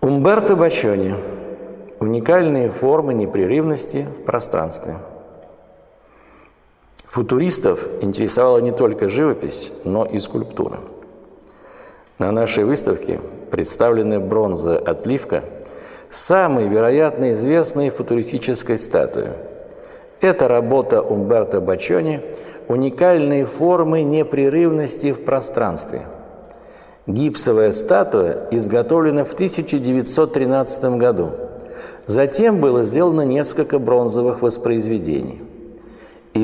Умберто Бачони. Уникальные формы непрерывности в пространстве. Футуристов интересовала не только живопись, но и скульптура. На нашей выставке представлены бронза отливка самой, вероятно, известной футуристической статуи. Это работа Умберто Бачони «Уникальные формы непрерывности в пространстве». Гипсовая статуя изготовлена в 1913 году. Затем было сделано несколько бронзовых воспроизведений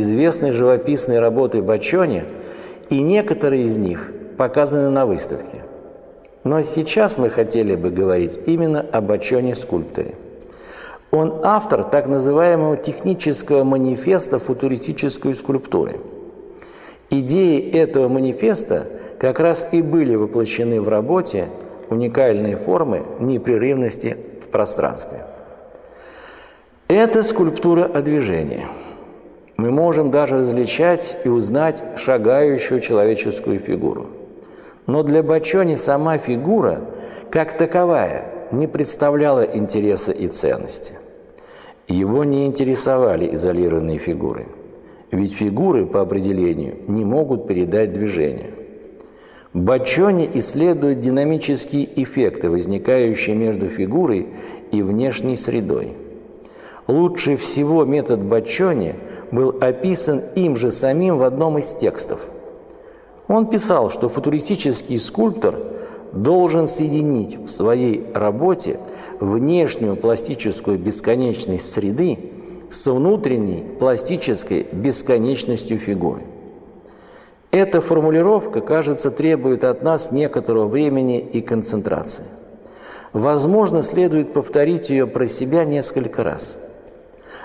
известной живописной работы Бачони, и некоторые из них показаны на выставке. Но сейчас мы хотели бы говорить именно о Бачоне-скульпторе. Он автор так называемого технического манифеста футуристической скульптуры. Идеи этого манифеста как раз и были воплощены в работе уникальные формы непрерывности в пространстве. Это скульптура о движении – мы можем даже различать и узнать шагающую человеческую фигуру. Но для Бачони сама фигура, как таковая, не представляла интереса и ценности. Его не интересовали изолированные фигуры, ведь фигуры по определению не могут передать движение. Бачони исследует динамические эффекты, возникающие между фигурой и внешней средой. Лучше всего метод Бачони – был описан им же самим в одном из текстов. Он писал, что футуристический скульптор должен соединить в своей работе внешнюю пластическую бесконечность среды с внутренней пластической бесконечностью фигуры. Эта формулировка, кажется, требует от нас некоторого времени и концентрации. Возможно, следует повторить ее про себя несколько раз –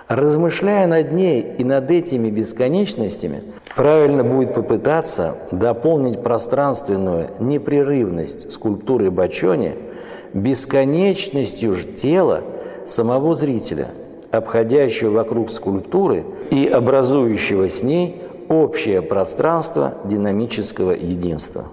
Размышляя над ней и над этими бесконечностями, правильно будет попытаться дополнить пространственную непрерывность скульптуры Бачони бесконечностью же тела самого зрителя, обходящего вокруг скульптуры и образующего с ней общее пространство динамического единства.